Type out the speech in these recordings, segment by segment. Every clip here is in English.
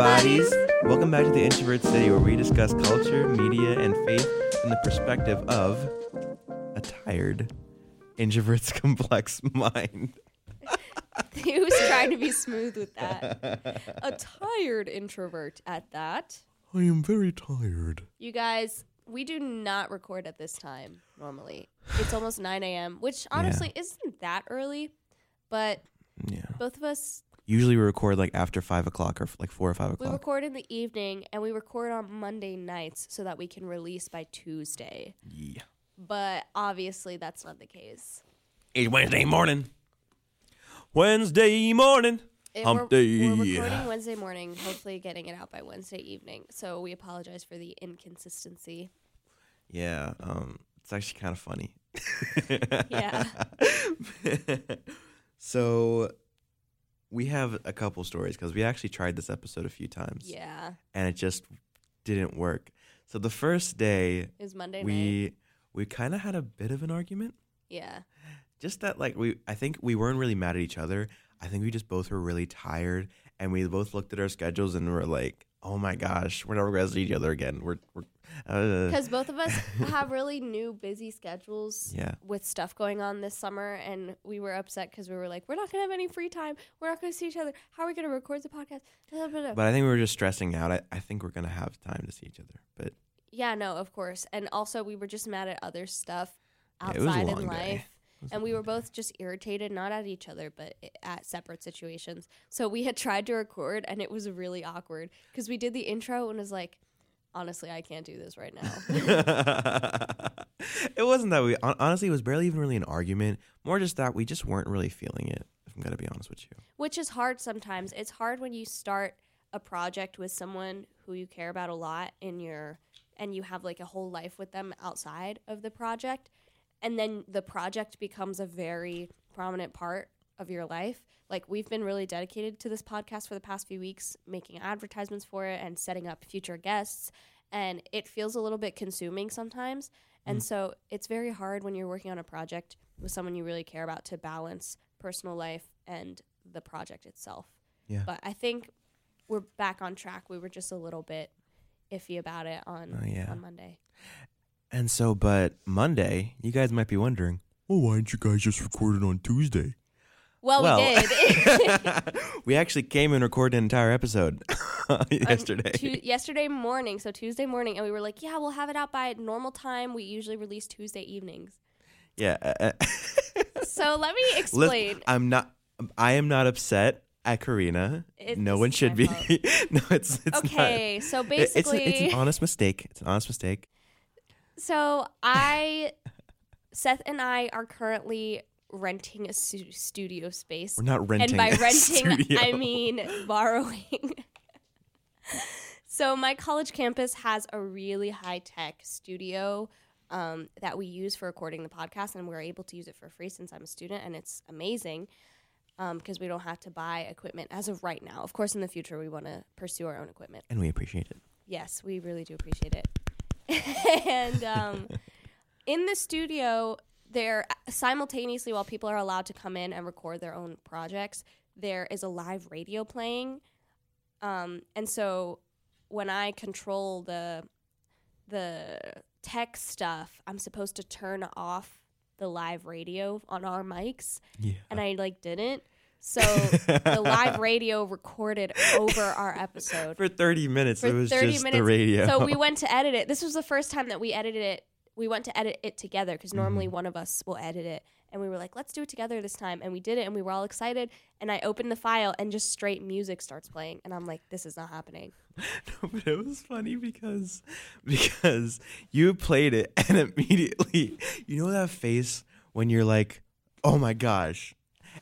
bodies. Welcome back to the Introvert City, where we discuss culture, media, and faith from the perspective of a tired introvert's complex mind. he was trying to be smooth with that. A tired introvert at that. I am very tired. You guys, we do not record at this time normally. It's almost 9 a.m., which honestly isn't that early, but Yeah. both of us, Usually we record like after five o'clock or like four or five o'clock. we record in the evening and we record on Monday nights so that we can release by Tuesday. yeah. But obviously, that's not the case. It's Wednesday morning. Wednesday morning. It- Hump we're, we're recording Wednesday morning, hopefully getting it out by Wednesday evening. So we apologize for the inconsistency. Yeah. Um. It's actually kind of funny. Yeah. so we have a couple stories because we actually tried this episode a few times. Yeah. and it just didn't work. So the first day It was Monday night. we we kind of had a bit of an argument. Yeah. Just that like we I think we weren't really mad at each other. I think we just both were really tired and we both looked at our schedules and were like, "Oh my gosh, we're never going to see each other again." We're we're uh, Because both of us have really new busy schedules yeah. with stuff going on this summer. And we were upset because we were like, we're not going to have any free time. We're not going to see each other. How are we going to record the podcast? But I think we were just stressing out. I, I think we're going to have time to see each other. But yeah, no, of course. And also, we were just mad at other stuff Yeah, it was a outside long in life. was And we were both just irritated, not at each other, but at separate situations. So we had tried to record, and it was really awkward because we did the intro and was like, honestly, I can't do this right now. it wasn't that we honestly it was barely even really an argument. More just that we just weren't really feeling it. If I'm gonna be honest with you. Which is hard sometimes. It's hard when you start a project with someone who you care about a lot in your and you have like a whole life with them outside of the project and then the project becomes a very prominent part of your life. Like we've been really dedicated to this podcast for the past few weeks, making advertisements for it and setting up future guests and it feels a little bit consuming sometimes. And mm. so it's very hard when you're working on a project with someone you really care about to balance personal life and the project itself. Yeah. But I think we're back on track. We were just a little bit iffy about it on Oh, yeah. on Monday. And so, but Monday, you guys might be wondering, well, why didn't you guys just record it on Tuesday? Well, well, we did. we actually came and recorded an entire episode yesterday. Tu- yesterday morning, so Tuesday morning, and we were like, "Yeah, we'll have it out by normal time. We usually release Tuesday evenings." yeah. uh, uh, So let me explain. I'm not. I am not upset at Carina. It- no one should be. no, it's it's not. okay, so It- basically, it's, it's an honest mistake. It's an honest mistake. So I, Seth and I are currently renting a stu- studio space. We're not renting. and by renting, studio. I mean borrowing. so my college campus has a really high tech studio um, that we use for recording the podcast, and we're able to use it for free since I'm a student, and it's amazing because we don't have to buy equipment as of right now. Of course, in the future, we want to pursue our own equipment. and we appreciate it. Yes, we really do appreciate it. and um, in the studio, there simultaneously, while people are allowed to come in and record their own projects, there is a live radio playing. Um, and so when I control the the tech stuff, I'm supposed to turn off the live radio on our mics, Yeah. and I like didn't. So the live radio recorded over our episode For 30 minutes, for it was 30 just minutes. the radio. So we went to edit it. This was the first time that we edited it. We went to edit it together because normally Mm-hmm. one of us will edit it. And we were like, let's do it together this time. And we did it and we were all excited. And I opened the file and just straight music starts playing. And I'm like, this is not happening. No, but it was funny because because you played it and immediately you know that face when you're like, oh my gosh.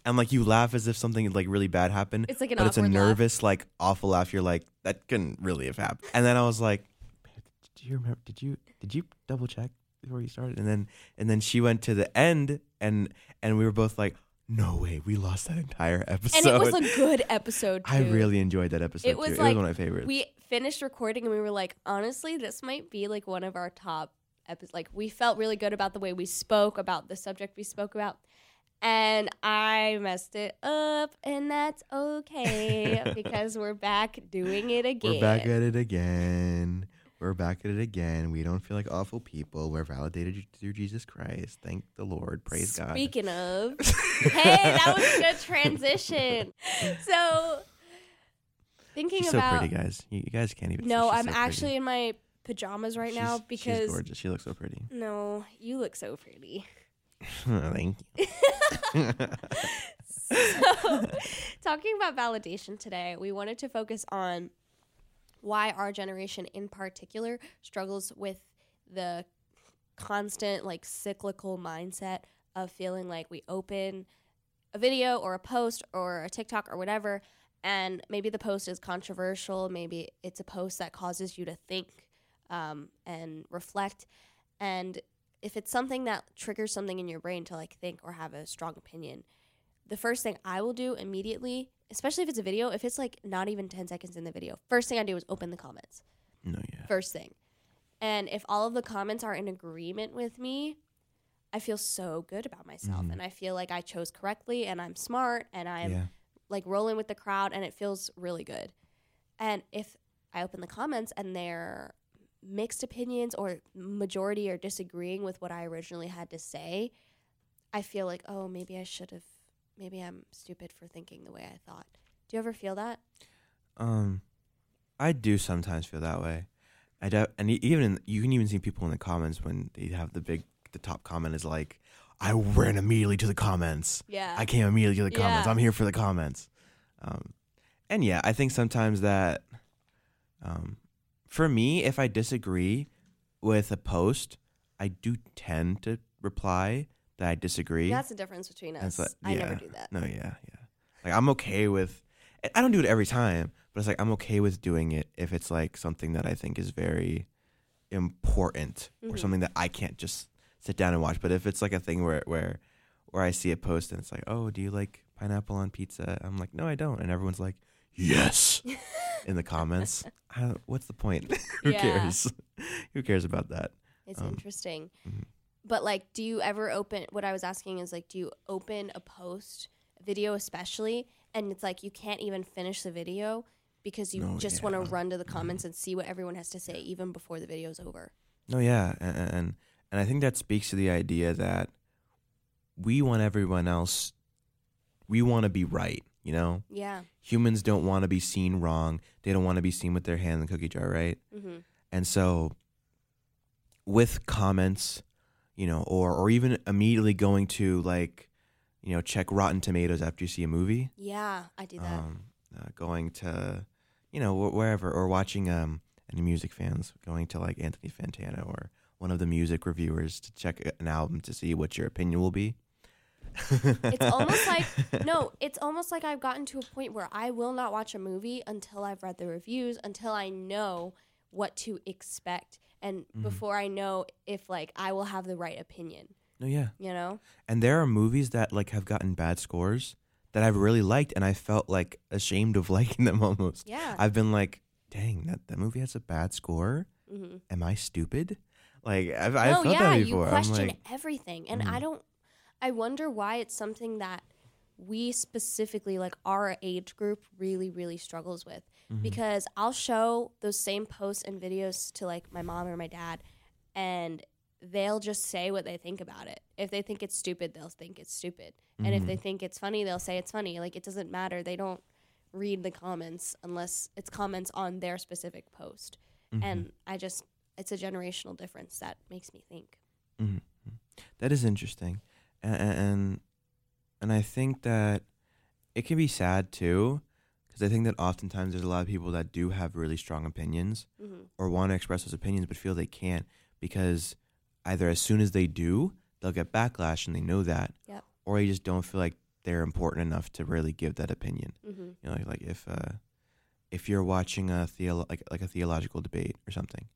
And like you laugh as if something like really bad happened. It's like an but it's a awkward laugh. nervous, like awful laugh. You're like, that couldn't really have happened. And then I was like, "Babe, did you remember did you did you double check before you started? And then and then she went to the end and and we were both like, No way, we lost that entire episode. And it was a good episode, too. I really enjoyed that episode It was too. like it was one of my favorites. We finished recording and we were like, honestly, this might be like one of our top episodes. Like, we felt really good about the way we spoke, about the subject we spoke about. And I messed it up, and that's okay because we're back doing it again. We're back at it again. We're back at it again. We don't feel like awful people. We're validated through Jesus Christ. Thank the Lord. Praise God. Speaking of, hey, that was a good transition. So, thinking She's so pretty, guys. You, you guys can't even. see. no, She's I'm so actually pretty. in my pajamas right now She's- she's because gorgeous. She looks so pretty. no, you look so pretty. Thank you. so, talking about validation today, we wanted to focus on why our generation in particular struggles with the constant, like, cyclical mindset of feeling like we open a video or a post or a TikTok or whatever, and maybe the post is controversial, maybe it's a post that causes you to think um, and reflect. And if it's something that triggers something in your brain to like think or have a strong opinion, the first thing I will do immediately, especially if it's a video, if it's like not even 10 seconds in the video, first thing I do is open the comments. No, yeah. First thing. And if all of the comments are in agreement with me, I feel so good about myself Mhm. and I feel like I chose correctly and I'm smart and I'm yeah. like rolling with the crowd and it feels really good. And if I open the comments and they're mixed opinions or majority are disagreeing with what I originally had to say, I feel like, oh, maybe I should have, maybe I'm stupid for thinking the way I thought. Do you ever feel that? Um, I do sometimes feel that way. I do, and even in, you can even see people in the comments when they have the big, the top comment is like, "I ran immediately to the comments. Yeah. I came immediately to the comments. Yeah. I'm here for the comments." Um, and yeah, I think sometimes that, um, for me, if I disagree with a post, I do tend to reply that I disagree. That's the difference between us. it's like- I never do that. No, yeah, yeah. Like I'm okay with. I- don't do it every time, but it's like I'm okay with doing it if it's like something that I think is very important or Mhm. something that I can't just sit down and watch. But if it's like a thing where where where I see a post and it's like, oh, do you like pineapple on pizza? I'm like, no, I don't, and everyone's like, yes, in the comments. I what's the point? Who Yeah. cares? Who cares about that? It's Um, interesting. mhm. But like, do you ever open? What I was asking is like, do you open a post, video especially, and it's like you can't even finish the video because you No, just want to run to the comments and see what everyone has to say even before the video's over. No, yeah, and, and and I think that speaks to the idea that we want everyone else. We want to be right, you know. Yeah. Humans don't want to be seen wrong. They don't want to be seen with their hand in the cookie jar, right? hmm And so, with comments, you know, or or even immediately going to like, you know, check Rotten Tomatoes after you see a movie, Yeah, I do that. um, uh, going to, you know, wh- wherever, or watching um any music fans going to like Anthony Fantano or one of the music reviewers to check an album to see what your opinion will be. It's almost like no, it's almost like I've gotten to a point where I will not watch a movie until I've read the reviews, until I know what to expect, and Mhm. before I know if like I will have the right opinion. No, yeah. You know? And there are movies that like have gotten bad scores that I've really liked, and I felt like ashamed of liking them almost. Yeah. I've been like, dang, that, that movie has a bad score. hmm Am I stupid? Like I've, I've no, felt yeah, that you before. I'm question like, everything, and Mhm. I don't. I wonder why it's something that we specifically, like our age group, really, really struggles with. mhm. Because I'll show those same posts and videos to like my mom or my dad, and they'll just say what they think about it. If they think it's stupid, they'll think it's stupid, and if they think it's funny, they'll say it's funny. Like it doesn't matter. They don't read the comments unless it's comments on their specific post. Mhm. And I just, it's a generational difference that makes me think. Mhm. That is interesting, and, and I think that it can be sad too, because I think that oftentimes there's a lot of people that do have really strong opinions hmm or want to express those opinions but feel they can't because either as soon as they do they'll get backlash and they know that, Yep. or they just don't feel like they're important enough to really give that opinion. hmm You know, like, like if uh, if you're watching a theolo- like like a theological debate or something,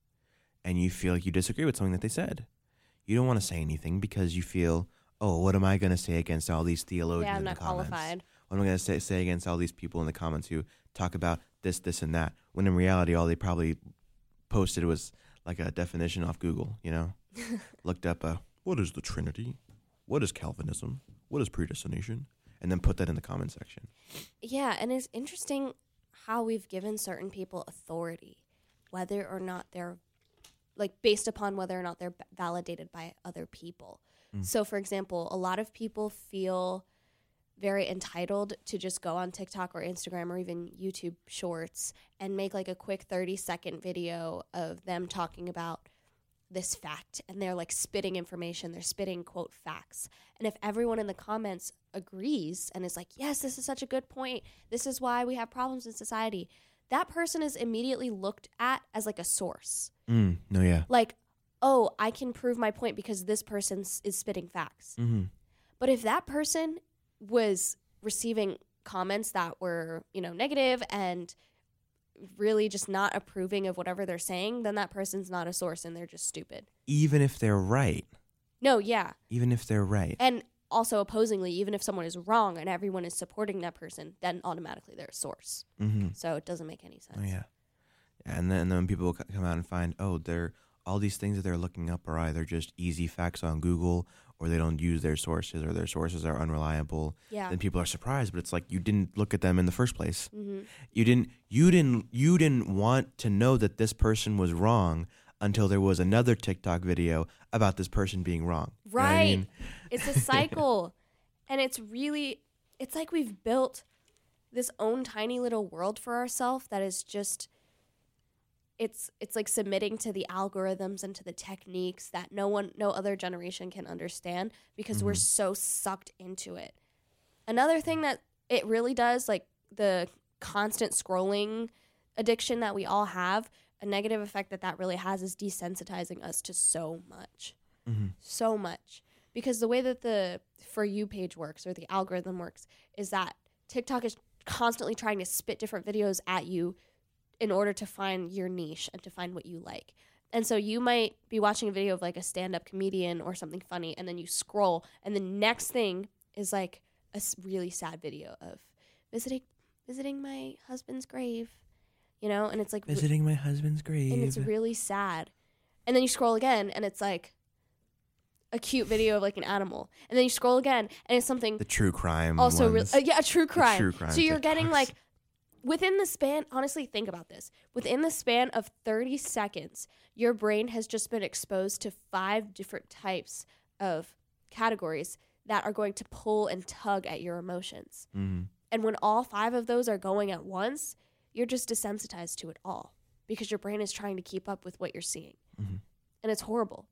and you feel like you disagree with something that they said, you don't want to say anything because you feel, oh, what am I going to say against all these theologians Yeah, I'm in not the comments? qualified. What am I going to say, say against all these people in the comments who talk about this, this, and that? When in reality, all they probably posted was like a definition off Google. You know, looked up a what is the Trinity? what is Calvinism? What is predestination? And then put that in the comment section. Yeah, and it's interesting how we've given certain people authority, whether or not they're like based upon whether or not they're validated by other people. Mm. So, for example, a lot of people feel very entitled to just go on TikTok or Instagram or even YouTube shorts and make like a quick 30 second video of them talking about this fact and they're like spitting information, they're spitting quote facts. And if everyone in the comments agrees and is like, yes, this is such a good point, this is why we have problems in society, that person is immediately looked at as like a source. Mm, no, yeah. Like, oh, I can prove my point because this person is spitting facts. Mm-hmm. But if that person was receiving comments that were, you know, negative and really just not approving of whatever they're saying, then that person's not a source and they're just stupid. Even if they're right. No, yeah. Even if they're right. And also opposingly, even if someone is wrong and everyone is supporting that person, then automatically they're a source. Mm-hmm. So it doesn't make any sense. Oh yeah. And then and then people come out and find, oh, they're all these things that they're looking up are either just easy facts on Google or they don't use their sources or their sources are unreliable. Yeah. Then people are surprised, but it's like you didn't look at them in the first place. hmm You didn't you didn't you didn't want to know that this person was wrong until there was another TikTok video about this person being wrong. You know I Right. mean? It's a cycle. and it's really it's like we've built this own tiny little world for ourselves that is just it's it's like submitting to the algorithms and to the techniques that no one no other generation can understand because we're Mhm. so sucked into it. Another thing that it really does like the constant scrolling addiction that we all have, a negative effect that that really has is desensitizing us to so much Mhm. so much because the way that the for you page works or the algorithm works is that TikTok is constantly trying to spit different videos at you in order to find your niche and to find what you like. And so you might be watching a video of like a stand-up comedian or something funny and then you scroll and the next thing is like a really sad video of visiting visiting my husband's grave. You know, and it's like re- Visiting my husband's grave. and it's really sad. And then you scroll again, and it's like a cute video of like an animal. And then you scroll again, and it's something the true crime. also real. ones. Uh, yeah, a true crime. true crime so you're getting like within the span. Honestly, think about this. Within the span of 30 seconds, your brain has just been exposed to five different types of categories that are going to pull and tug at your emotions. Mhm. And when all five of those are going at once, you're just desensitized to it all because your brain is trying to keep up with what you're seeing. Mhm. And it's horrible.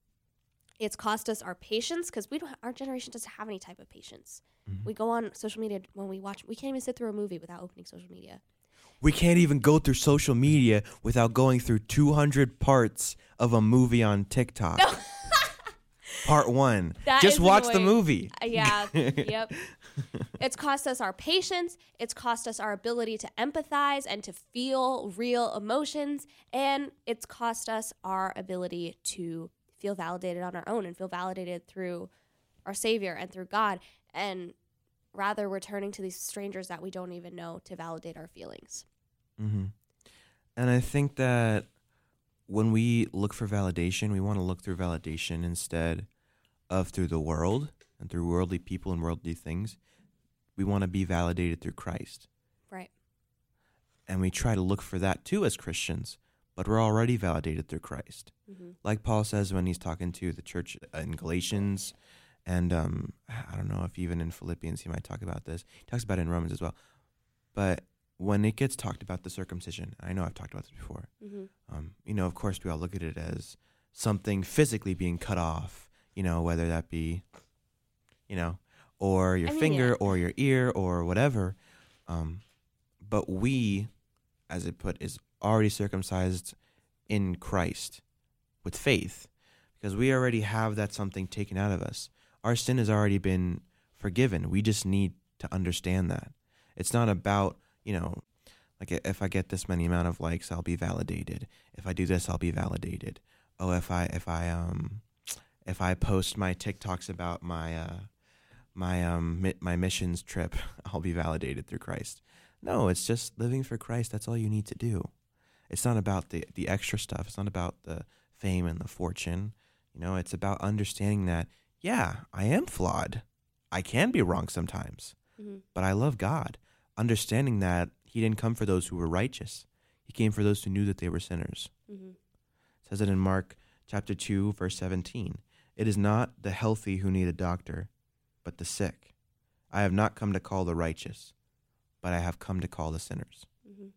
It's cost us our patience because we don't. Our generation doesn't have any type of patience. Mhm. We go on social media when we watch. We can't even sit through a movie without opening social media. We can't even go through social media without going through 200 parts of a movie on TikTok. Part one. That Just watch the movie. Uh, yeah. yep. It's cost us our patience. It's cost us our ability to empathize and to feel real emotions. And it's cost us our ability to feel validated on our own and feel validated through our Savior and through God. And rather, we're turning to these strangers that we don't even know to validate our feelings. Hmm And I think that when we look for validation, we want to look through validation instead of through the world and through worldly people and worldly things. We want to be validated through Christ. Right. And we try to look for that too as Christians, but we're already validated through Christ. hmm Like Paul says when he's talking to the church in Galatians, and um, I don't know if even in Philippians he might talk about this. He talks about it in Romans as well. But when it gets talked about the circumcision, I know I've talked about this before. hmm Um, you know, of course, we all look at it as something physically being cut off. You know, whether that be, you know, or your I mean, finger yeah. or your ear or whatever. Um, but we, as it put, is already circumcised in Christ with faith, because we already have that something taken out of us. Our sin has already been forgiven. We just need to understand that. It's not about you know like if I get this many amount of likes, I'll be validated. If I do this, I'll be validated. Oh, if I if I um if I post my TikToks about my uh my um mi- my missions trip, I'll be validated through Christ. No, it's just living for Christ. That's all you need to do. It's not about the the extra stuff. It's not about the fame and the fortune. You know, it's about understanding that yeah, I am flawed. I can be wrong sometimes, hmm but I love God, understanding that He didn't come for those who were righteous. He came for those who knew that they were sinners. hmm It says it in Mark chapter 2, verse 17. It is not the healthy who need a doctor, but the sick. I have not come to call the righteous, but I have come to call the sinners. hmm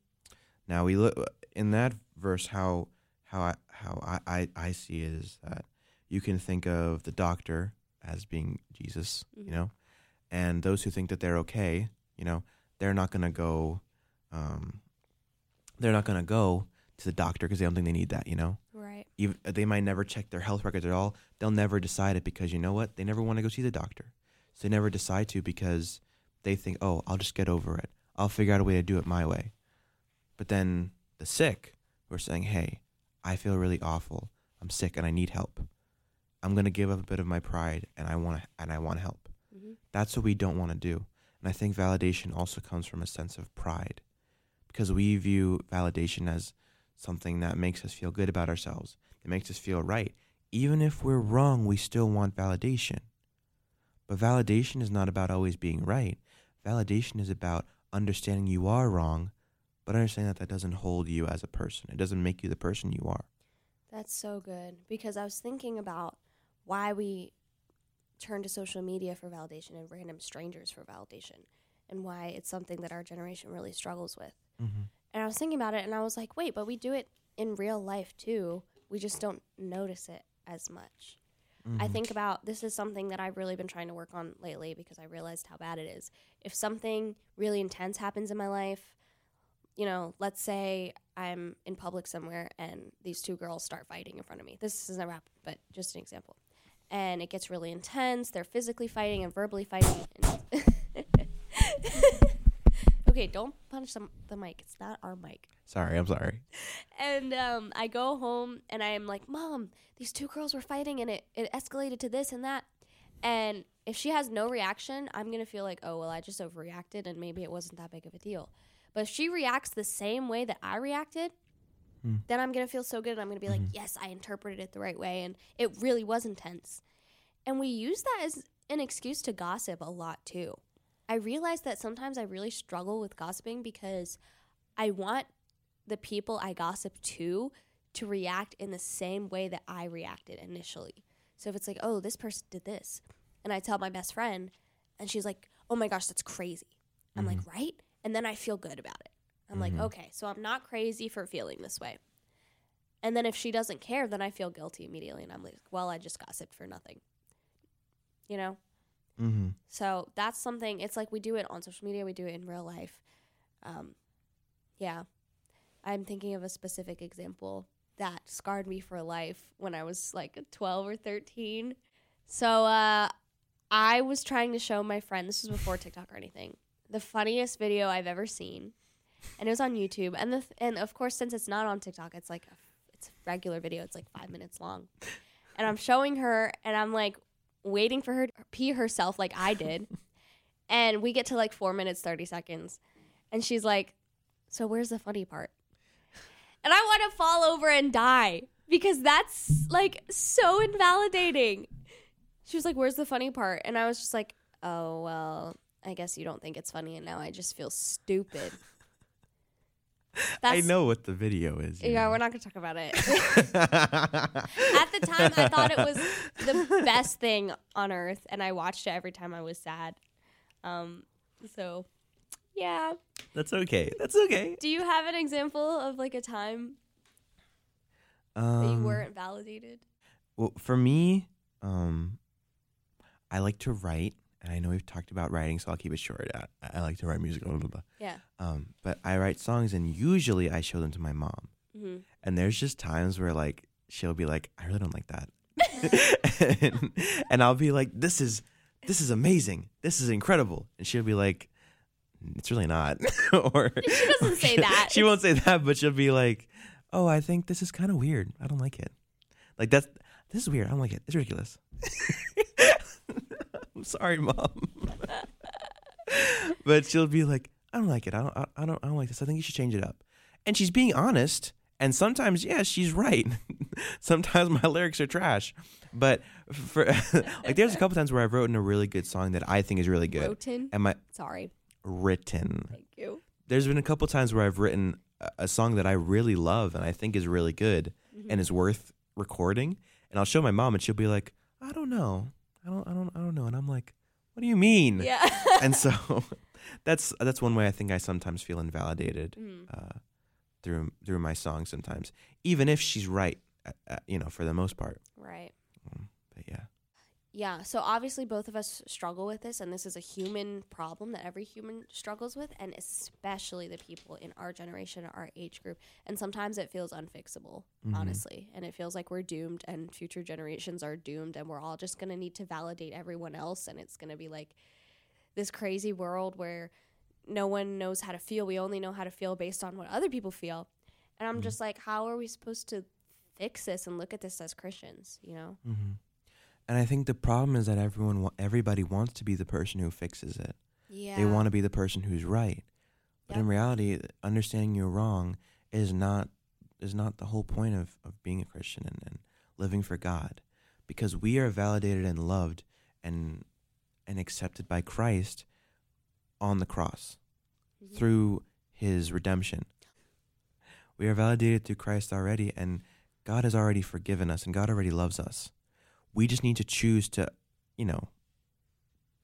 Now we look in that verse how how I, how I, I, I see it is that you can think of the doctor as being Jesus, Mhm. you know, and those who think that they're okay, you know, they're not gonna go, um, they're not gonna go to the doctor because they don't think they need that, you know. Right. Even they might never check their health records at all. They'll never decide it because you know what? They never want to go see the doctor, so they never decide to because they think, oh, I'll just get over it. I'll figure out a way to do it my way. But then the sick who are saying, hey, I feel really awful. I'm sick and I need help. I'm gonna give up a bit of my pride and I want to and I want help. hmm That's what we don't want to do. And I think validation also comes from a sense of pride because we view validation as something that makes us feel good about ourselves, that makes us feel right. Even if we're wrong, we still want validation. But validation is not about always being right. Validation is about understanding you are wrong, but understanding that that doesn't hold you as a person. It doesn't make you the person you are. That's so good because I was thinking about why we turn to social media for validation and random strangers for validation and why it's something that our generation really struggles with. Mm-hmm. And I was thinking about it and I was like, wait, but we do it in real life too. We just don't notice it as much. I think about this is something that I've really been trying to work on lately because I realized how bad it is. If something really intense happens in my life, you know, let's say I'm in public somewhere and these two girls start fighting in front of me. This isn't a rap, but just an example. And it gets really intense. They're physically fighting and verbally fighting. Okay, don't punch the, the mic. It's not our mic Sorry, I'm sorry. and um, I go home and I'm like, Mom, these two girls were fighting and it, it escalated to this and that. And if she has no reaction, I'm going to feel like, oh, well, I just overreacted and maybe it wasn't that big of a deal. But if she reacts the same way that I reacted, Hmm. then I'm going to feel so good. And I'm going to be like, yes, I interpreted it the right way. And it really was intense. And we use that as an excuse to gossip a lot too. I realize that sometimes I really struggle with gossiping because I want the people I gossip to to react in the same way that I reacted initially. So if it's like, oh, this person did this, and I tell my best friend, and she's like, oh my gosh, that's crazy. I'm like, right? And then I feel good about it. I'm like, Mhm. okay, so I'm not crazy for feeling this way. And then if she doesn't care, then I feel guilty immediately. And I'm like, well, I just gossiped for nothing. You know? Mm-hmm. So that's something. It's like we do it on social media. We do it in real life. Um, yeah, I'm thinking of a specific example that scarred me for life when I was like 12 or 13. So uh, I was trying to show my friend. This was before TikTok or anything. The funniest video I've ever seen, and it was on YouTube. And the th- and of course, since it's not on TikTok, it's like a, it's a regular video. It's like five minutes long, and I'm showing her, and I'm like waiting for her to pee herself like I did. and we get to like four minutes, 30 seconds. And she's like, So where's the funny part? And I want to fall over and die because that's like so invalidating. She was like, Where's the funny part? And I was just like, Oh, well, I guess you don't think it's funny. And now I just feel stupid. I know what the video is. Yeah, know. we're not going to talk about it. At the time, I thought it was the best thing on earth, and I watched it every time I was sad. Um, so, yeah. That's okay. That's okay. Do you have an example of like a time that you Um, weren't validated? Well, for me, um, I like to write, and I know we've talked about writing, so I'll keep it short. I, I like to write music, blah, blah, blah. Yeah. Um, but I write songs, and usually I show them to my mom. hmm And there's just times where like she'll be like, "I really don't like that," and, and I'll be like, "This is this is amazing. This is incredible," and she'll be like, "It's really not." or She doesn't say that. she won't say that, but she'll be like, "Oh, I think this is kind of weird. I don't like it. Like that's this is weird. I don't like it. It's ridiculous." I'm sorry, mom. but she'll be like, "I don't like it. I don't. I, I don't. I don't like this. I think you should change it up." And she's being honest, And sometimes, yeah, she's right. sometimes my lyrics are trash. But for like there's a couple times where I've written a really good song that I think is really good. Written? Am I Sorry. written. Thank you. There's been a couple times where I've written a, a song that I really love and I think is really good Mm-hmm. and is worth recording. And I'll show my mom and she'll be like, I don't know. I don't I don't I don't know. And I'm like, What do you mean? Yeah. and so that's that's one way I think I sometimes feel invalidated Mm. uh, through through my song sometimes, even if she's right, uh, uh, you know, for the most part. Right. But yeah, Yeah, so obviously both of us struggle with this, and this is a human problem that every human struggles with, and especially the people in our generation, our age group. And sometimes it feels unfixable, Mhm. honestly, and it feels like we're doomed, and future generations are doomed, and we're all just gonna need to validate everyone else, and it's gonna be like this crazy world where no one knows how to feel. We only know how to feel based on what other people feel, and I'm Mhm. just like, how are we supposed to fix this and look at this as Christians? You know? hmm and I think the problem is that everyone, wa- everybody wants to be the person who fixes it. Yeah. They want to be the person who's right, but in reality, understanding you're wrong is not is not the whole point of, of being a Christian and, and living for God, because we are validated and loved and and accepted by Christ on the cross. Mhm. through his redemption. We are validated through Christ already, and God has already forgiven us, and God already loves us. We just need to choose to, you know,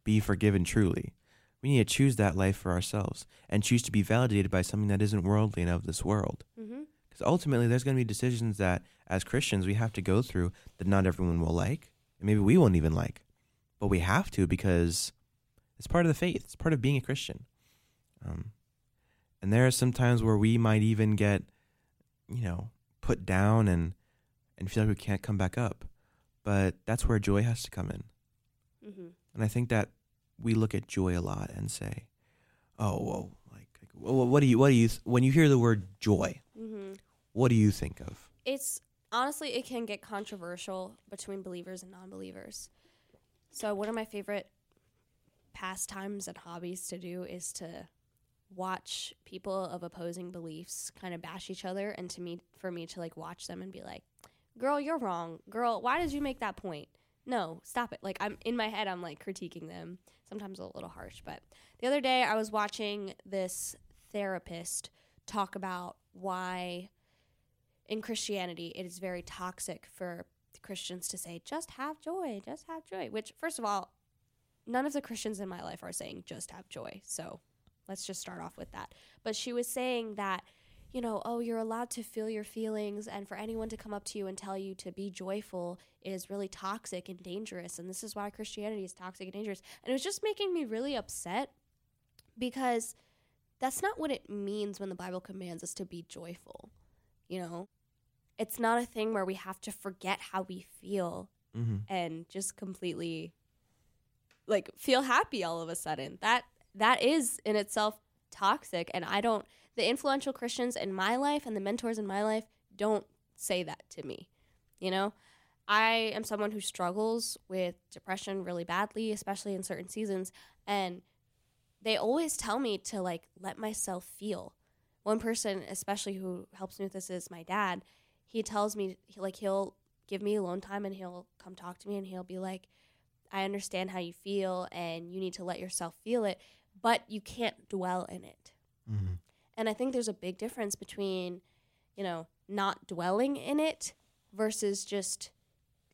be forgiven truly. We need to choose that life for ourselves and choose to be validated by something that isn't worldly and of this world. Because ultimately, there's going to be decisions that, as Christians, we have to go through that not everyone will like, and maybe we won't even like. But we have to because it's part of the faith, it's part of being a Christian. Um, and there are some times where we might even get, you know, put down and and feel like we can't come back up. But that's where joy has to come in. Mhm. And I think that we look at joy a lot and say, "Oh, whoa, like, like wh- what do you, what do you, th- when you hear the word joy, Mhm. what do you think of?" It's honestly it can get controversial between believers and non-believers. So one of my favorite pastimes and hobbies to do is to watch people of opposing beliefs kind of bash each other and to me for me to like watch them and be like, "Girl, you're wrong. Girl, why did you make that point?" No, stop it. Like I'm in my head I'm like critiquing them. Sometimes a little harsh, but the other day I was watching this therapist talk about why in Christianity, it is very toxic for Christians to say, just have joy, just have joy. Which, first of all, none of the Christians in my life are saying just have joy. So let's just start off with that. But she was saying that, you know, oh, you're allowed to feel your feelings, and for anyone to come up to you and tell you to be joyful is really toxic and dangerous. And this is why Christianity is toxic and dangerous. And it was just making me really upset because that's not what it means when the Bible commands us to be joyful. You know, it's not a thing where we have to forget how we feel Mm-hmm. and just completely like feel happy all of a sudden. That that is in itself toxic and I don't the influential Christians in my life and the mentors in my life don't say that to me. You know? I am someone who struggles with depression really badly, especially in certain seasons, and they always tell me to like let myself feel. One person, especially who helps me with this, is my dad. He tells me like he'll give me alone time and he'll come talk to me and he'll be like, "I understand how you feel and you need to let yourself feel it, but you can't dwell in it." Mm-hmm. And I think there's a big difference between, you know, not dwelling in it versus just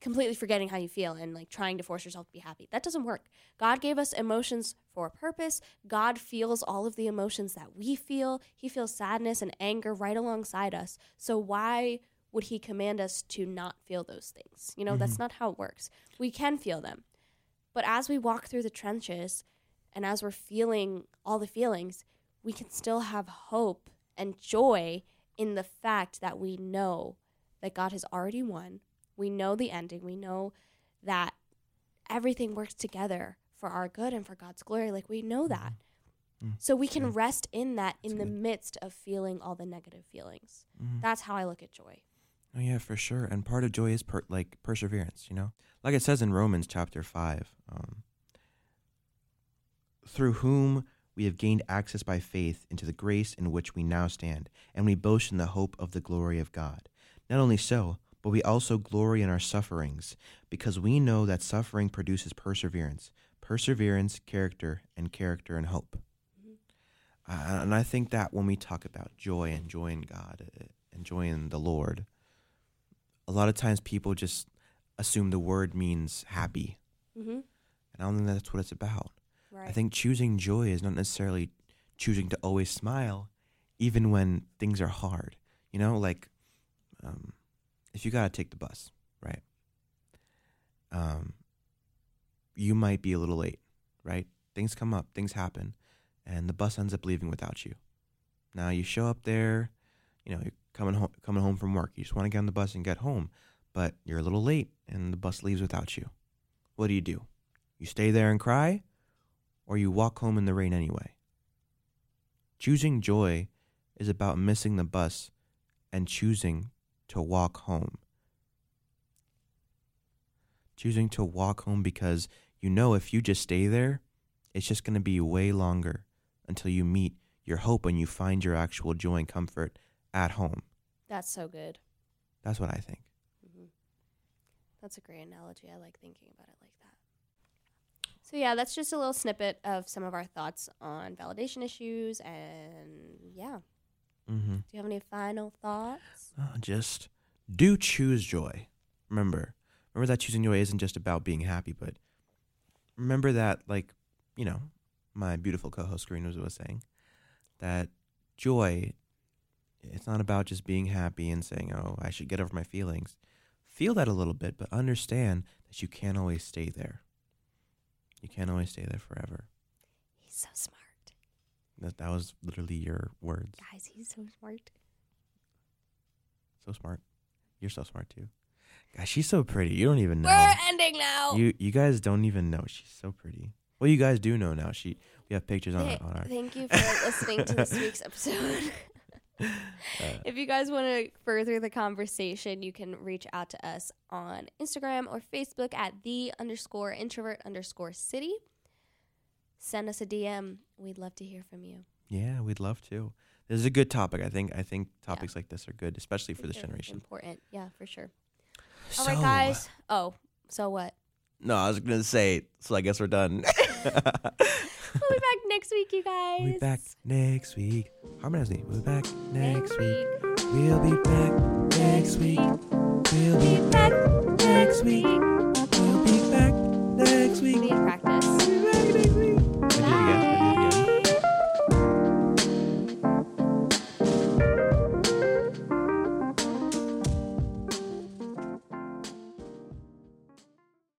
completely forgetting how you feel and like trying to force yourself to be happy. That doesn't work. God gave us emotions for a purpose. God feels all of the emotions that we feel. He feels sadness and anger right alongside us. So why would he command us to not feel those things? You know, that's not how it works. We can feel them. But as we walk through the trenches and as we're feeling all the feelings, we can still have hope and joy in the fact that we know that God has already won. We know the ending. We know that everything works together for our good and for God's glory. Like we know that. Mm. So we can Yeah. rest in that in That's the good. midst of feeling all the negative feelings. Mm-hmm. That's how I look at joy. Oh yeah, for sure. And part of joy is per- like perseverance. You know, like it says in Romans chapter five, um, through whom we have gained access by faith into the grace in which we now stand, and we boast in the hope of the glory of God. Not only so, but we also glory in our sufferings, because we know that suffering produces perseverance, perseverance, character, and character and hope. Uh, and I think that when we talk about joy and joy in God uh, and joy in the Lord, a lot of times people just assume the word means happy. Mm-hmm. And I don't think that's what it's about. Right. I think choosing joy is not necessarily choosing to always smile, even when things are hard. You know, like um, if you got to take the bus, right? Um, you might be a little late, right? Things come up, things happen, and the bus ends up leaving without you. Now you show up there, you know, you're coming home, coming home from work. You just want to get on the bus and get home, but you're a little late, and the bus leaves without you. What do you do? You stay there and cry, or you walk home in the rain anyway. Choosing joy is about missing the bus and choosing to walk home. Choosing to walk home because you know if you just stay there, it's just going to be way longer until you meet your hope and you find your actual joy and comfort at home. That's so good. That's what I think. hmm That's a great analogy. I like thinking about it like. So yeah, that's just a little snippet of some of our thoughts on validation issues, and yeah. Mm-hmm. Do you have any final thoughts? Uh, just do choose joy. Remember, remember that choosing joy isn't just about being happy, but remember that, like, you know, my beautiful co-host Carina was- was saying, that joy, it's not about just being happy and saying, "Oh, I should get over my feelings." Feel that a little bit, but understand that you can't always stay there. You can't always stay there forever. He's so smart, That that was literally your words. guys. He's so smart. So smart. You're so smart too. Gosh, she's so pretty. You don't even know. We're ending now. You you guys don't even know. She's so pretty. Well, you guys do know now. She we have pictures on Th- on our Thank you for listening to this week's episode. Uh, if you guys want to further the conversation, you can reach out to us on Instagram or Facebook at the underscore introvert underscore city. Send us a DM. We'd love to hear from you. yeah, we'd love to. This is a good topic. I think I think topics like this are good, especially for this generation. Important. Yeah, for sure. So, All right, guys. Oh, so what? No, I was gonna say. So I guess we're done. we'll be back next week, you guys. We'll be back next week. Harmony, we'll be back next, week. We'll be back next week. We'll be back next week. We'll be back next week. Need practice. We'll be back next week. Bye.